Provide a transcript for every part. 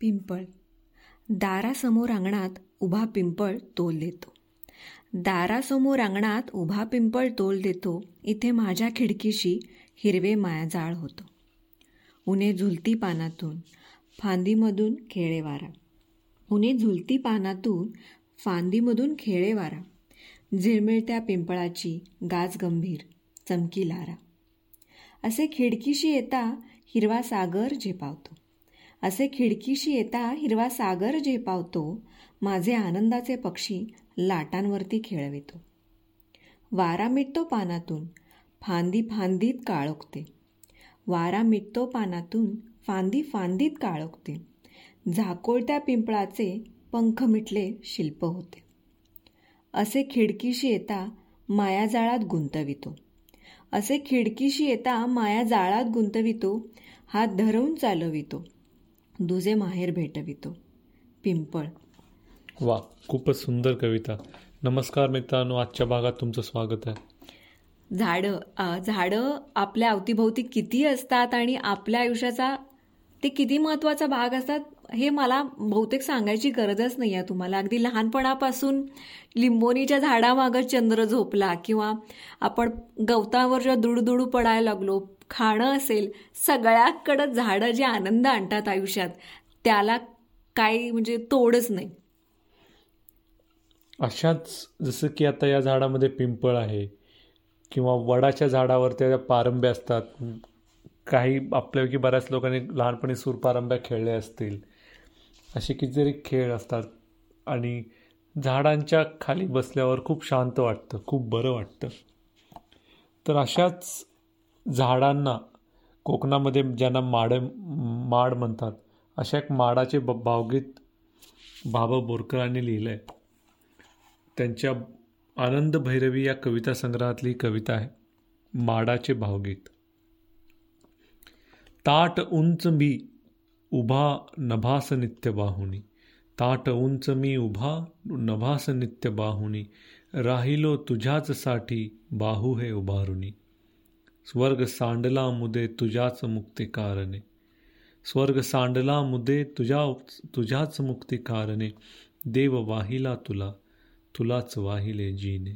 पिंपळ. दारासमोर अंगणात उभा पिंपळ तोल देतो. दारासमोर अंगणात उभा पिंपळ तोल देतो इथे माझ्या खिडकीशी हिरवे मायाजाळ होतो. उन्हे झुलती पानातून फांदीमधून खेळे वारा. उन्हे झुलती पानातून फांदीमधून खेळे वारा. झिळमिळत्या पिंपळाची गाज गंभीर चमकी लारा. असे खिडकीशी येता हिरवा सागर झेपावतो. असे खिडकीशी येता हिरवा सागर झेपावतो माझे आनंदाचे पक्षी लाटांवरती खेळवितो. वारा मिटतो पानातून फांदी फांदीत काळोखते. वारा मिटतो पानातून फांदी फांदीत काळोखते. झाकोळत्या पिंपळाचे पंख मिटले शिल्प होते. असे खिडकीशी येता मायाजाळात गुंतवितो. असे खिडकीशी येता माया जाळात गुंतवितो हात धरवून चालवितो. दुजे माहेर भेटवितो. पिंपळ. वा खूपच सुंदर कविता. नमस्कार मित्रांनो आजच्या भागात तुमचं स्वागत आहे. झाडं झाडं आपल्या अवतीभोवती किती असतात आणि आपल्या आयुष्याचा ते किती महत्त्वाचा भाग असतात? हे मला बहुतेक सांगायची गरजच नाही आहे तुम्हाला. अगदी लहानपणापासून लिंबोनीच्या झाडामागं चंद्र झोपला किंवा आपण गवतावर जेव्हा दुडदुडू पडायला लागलो खाणं असेल सगळ्याकडं झाडं जे आनंद आणतात आयुष्यात त्याला काही म्हणजे तोडच नाही. अशाच जसं की आता या झाडामध्ये पिंपळ आहे किंवा वडाच्या झाडावर त्या पारंब्या असतात. काही आपल्यापैकी बऱ्याच लोकांनी लहानपणी सूरपारंब्या खेळल्या असतील. असे कितीतरी खेळ असतात आणि झाडांच्या खाली बसल्यावर खूप शांत वाटतं खूप बरं वाटतं. तर अशाच झाडांना कोकणामध्ये ज्यांना माड माड म्हणतात अशा एक माडाचे ब भावगीत बाबा बोरकरांनी लिहिलं आहे त्यांच्या आनंद भैरवी या कविता संग्रहातली कविता आहे माडाचे भावगीत. ताट उंच मी उभा नभास नित्य बाहुनी. ताट उंच मी उभा नभास नित्य बाहुनी. राहिलो तुझ्याच साठी बाहू हे उभारुनी. स्वर्ग सांडला मुदे तुझ्याच मुक्ती कारणे. स्वर्ग सांडला मुदे तुझ्या तुझ्याच मुक्ती कारणे. देव वाहिला तुला तुलाच वाहिले जीने.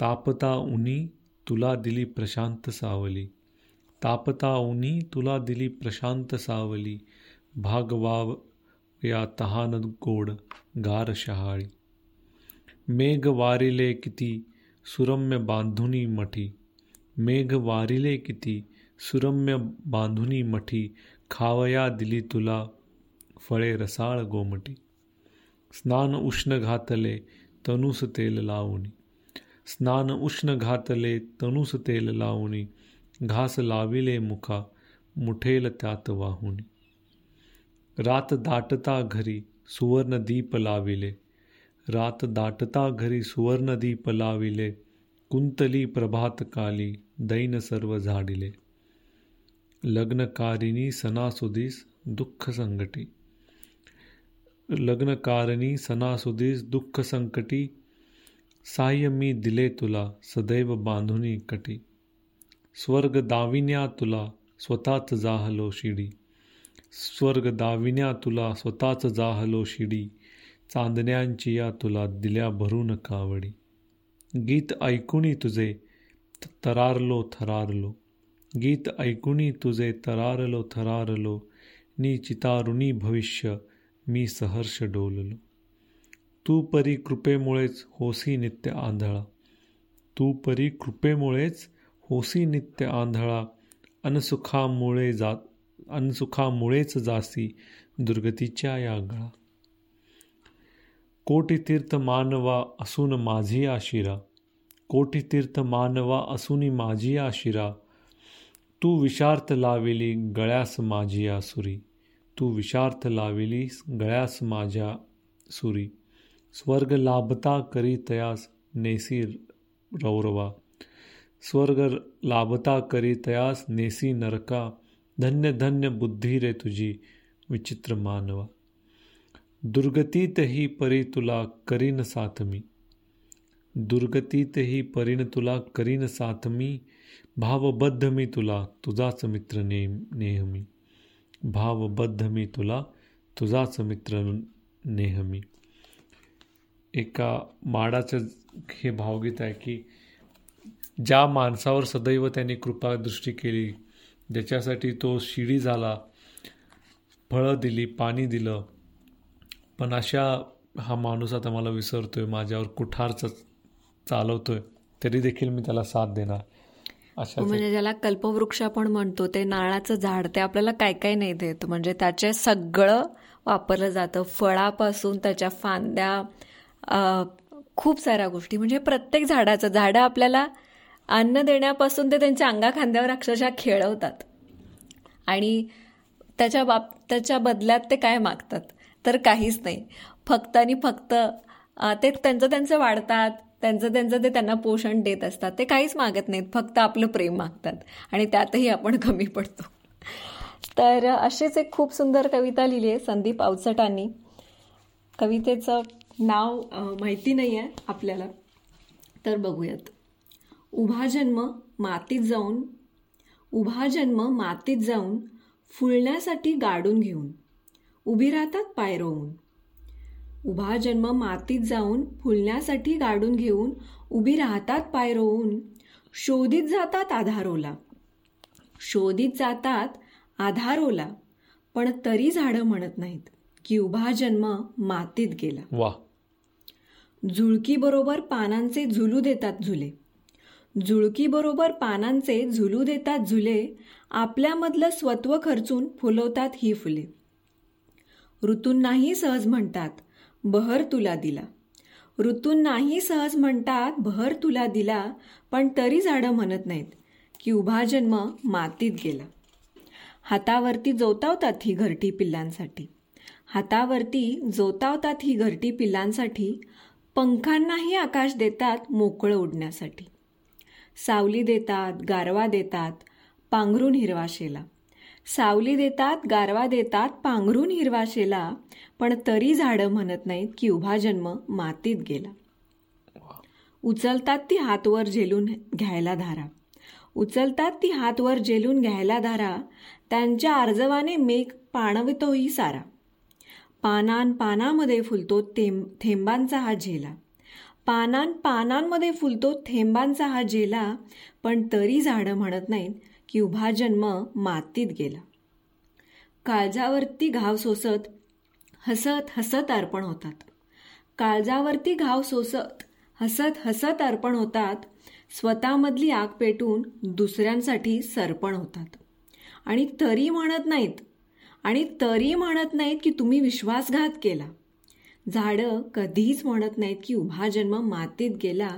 तापता उनी तुला दिली प्रशांत सावली. तापता उनी तुला दिली प्रशांत सावली भागवाव या तहान गोड गार शहाळी. मेघ वारिले किती सुरम्य बांधुनी मठी मेघ वारिले किती सुरम्य बांधुनी मठी खावया दिली तुला फळे रसाळ गोमटी. स्नान उष्ण घातले तनुस तेल लावणी स्नान उष्ण घातले तनुस तेल लावणी घास लाविले मुखा मुठेल त्यात वाहून. रात दाटता घरी सुवर्ण दीप लाविले. रात दाटता घरी सुवर्ण दीप लाविले. कुंतली प्रभात काली दैन सर्व झाडिले. लग्नकारिणी सणासुदीस दुःख संकटी लग्नकारिणी सणासुदीस दुःख संकटी. साह्य मी दिले तुला सदैव बांधुनी कटी. स्वर्ग दाविन्या तुला स्वतःच जाहलो शिडी. स्वर्ग दाविन्या तुला स्वतःच जाहलो शिडी. चांदण्यांची या तुला दिल्या भरून कावडी. गीत ऐकुणी तुझे तरारलो थरारलो. गीत ऐकुणी तुझे तरारलो थरारलो. नि चितारुणी भविष्य मी सहर्ष डोललो. तू परी कृपेमुळेच होसी नित्य आंधळा. तू परी कृपेमुळेच होसी नित्य आंधळा अनसुखामुळे जा अनसुखामुळेच जासी दुर्गतीच्या या गळा कोटितीर्थ मानवा असून माझी आशिरा कोटितीर्थ मानवा असून माझी आशिरा तू विषार्थ लाविली गळ्यास माझी आसुरी तू विशार्थ लाविली गळ्यास माझ्या सुरी. स्वर्ग लाभता करी तयास नेसी रौरवा स्वर्ग लाभता करी तयास नेसी नरका, धन्य धन्य बुद्धि रे तुझी, विचित्र मानवा। दुर्गतीतही परी तुला करीन साथमी। दुर्गतीतही परीन तुला करीन साथमी, भावबद्ध मी तुला, तुझाच मित्र नेहमी। भावबद्ध मी तुला, तुझाच मित्र नेहमी। एका माडाचं हे भावगीत आहे की ज्या माणसावर सदैव त्यांनी कृपादृष्टी केली ज्याच्यासाठी तो शिडी झाला फळं दिली पाणी दिलं. पण अशा हा माणूस आता मला विसरतोय माझ्यावर कुठारच चालवतोय तरी देखील मी त्याला साथ देणार. अशा म्हणजे ज्याला कल्पवृक्ष आपण म्हणतो ते नारळाचं झाड ते आपल्याला काय काय नाही देत. म्हणजे त्याचे सगळं वापरलं जातं. फळापासून त्याच्या फांद्या खूप साऱ्या गोष्टी. म्हणजे प्रत्येक झाडाचं झाडं आपल्याला अन्न देण्यापासून ते त्यांच्या अंगा खांद्यावर अक्षरशः खेळवतात. आणि त्याच्या बाब त्याच्या बदल्यात ते काय मागतात? तर काहीच नाही. फक्त आणि फक्त ते त्यांचं त्यांचं वाढतात त्यांचं त्यांचं ते त्यांना पोषण देत असतात. ते काहीच मागत नाहीत. फक्त आपलं प्रेम मागतात. आणि त्यातही आपण कमी पडतो. तर अशीच एक खूप सुंदर कविता लिहिली आहे संदीप अवचटांनी कवितेचं नाव माहिती नाही आहे आपल्याला. तर बघूयात. उभा जन्म मातीत जाऊन उभा जन्म मातीत जाऊन फुलण्यासाठी गाडून घेऊन उभी राहतात पाय रोवून. उभा जन्म मातीत जाऊन फुलण्यासाठी गाडून घेऊन उभी राहतात पाय रोवून शोधित जातात आधारोला शोधित जातात आधारोला पण तरी झाडं म्हणत नाहीत की उभा जन्म मातीत गेला. वा. जुळकी बरोबर पानांचे झुलू देतात झुले. झुळकीबरोबर पानांचे झुलू देतात झुले आपल्यामधलं स्वत्व खर्चून फुलवतात ही फुले. ऋतूंनाही सहज म्हणतात बहर तुला दिला. ऋतूंनाही सहज म्हणतात बहर तुला दिला. पण तरी झाडं म्हणत नाहीत की उभा जन्म मातीत गेला. हातावरती जोतावतात ही घरटी पिल्लांसाठी. हातावरती जोतावतात ही घरटी पिल्लांसाठी पंखांनाही आकाश देतात मोकळं उडण्यासाठी. सावली देतात गारवा देतात पांघरून हिरवाशेला सावली देतात गारवा देतात पांघरून हिरवाशेला पण तरी झाडं म्हणत नाहीत की उभा जन्म मातीत गेला. उचलतात ती हातवर झेलून घ्यायला धारा. उचलतात ती हातवर झेलून घ्यायला धारा त्यांच्या आर्जवाने मेघ पाणवितोही सारा. पानान पानामध्ये फुलतो थेंब थेंबांचा हा झेला. पानान पानांमध्ये फुलतो थेंबांचा हा जेला पण तरी झाडं म्हणत नाहीत की उभा जन्म मातीत गेला. काळजावरती घाव सोसत हसत हसत अर्पण होतात. काळजावरती घाव सोसत हसत हसत अर्पण होतात. स्वतःमधली आग पेटून दुसऱ्यांसाठी सरपण होतात. आणि तरी म्हणत नाहीत आणि तरी म्हणत नाहीत की तुम्ही विश्वासघात केला. झाडं कधीच म्हणत नाहीत की उभा जन्म मातीत गेला.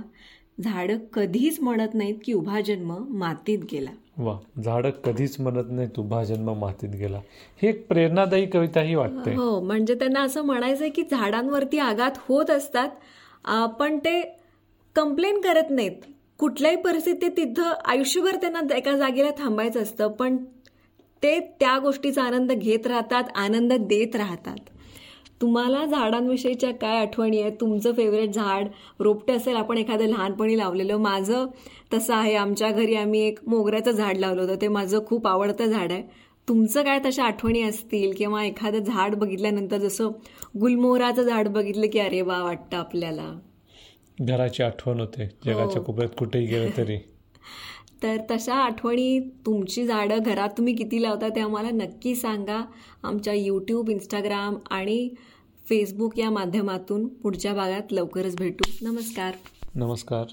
झाडं कधीच म्हणत नाहीत की उभा जन्म मातीत गेला. वा झाड कधीच म्हणत नाही उभा जन्म मातीत गेला. ही एक प्रेरणादायी कविता ही वाटते. हो म्हणजे त्यांना असं म्हणायचंय की झाडांवरती आघात होत असतात पण ते कंप्लेन करत नाहीत. कुठल्याही परिस्थितीत तिथं आयुष्यभर त्यांना एका जागेला थांबायचं असतं पण ते त्या गोष्टीचा आनंद घेत राहतात आनंद देत राहतात. तुम्हाला झाडांविषयीच्या काय आठवणी आहेत? तुमचं फेवरेट झाड रोपटे असेल आपण एखादं लहानपणी लावलेलं. माझं तसं आहे आमच्या घरी आम्ही एक मोगऱ्याचं झाड लावलं होतं. ते माझं खूप आवडतं झाड आहे. तुमचं काय तशा आठवणी असतील? किंवा एखादं झाड बघितल्यानंतर जसं गुलमोहराचं झाड बघितलं की अरे वा वाटतं आपल्याला. घराची आठवण होते. जगाच्या हो. कोपऱ्यात कुठेही गेलं तरी. तर तशा आठवणी तुमची झाडं घरात तुम्ही किती लावता ते आम्हाला नक्की सांगा. आमच्या यूट्यूब इंस्टाग्राम आणि फेसबुक या माध्यमातून पुढच्या भागात लवकरच भेटू. नमस्कार. नमस्कार.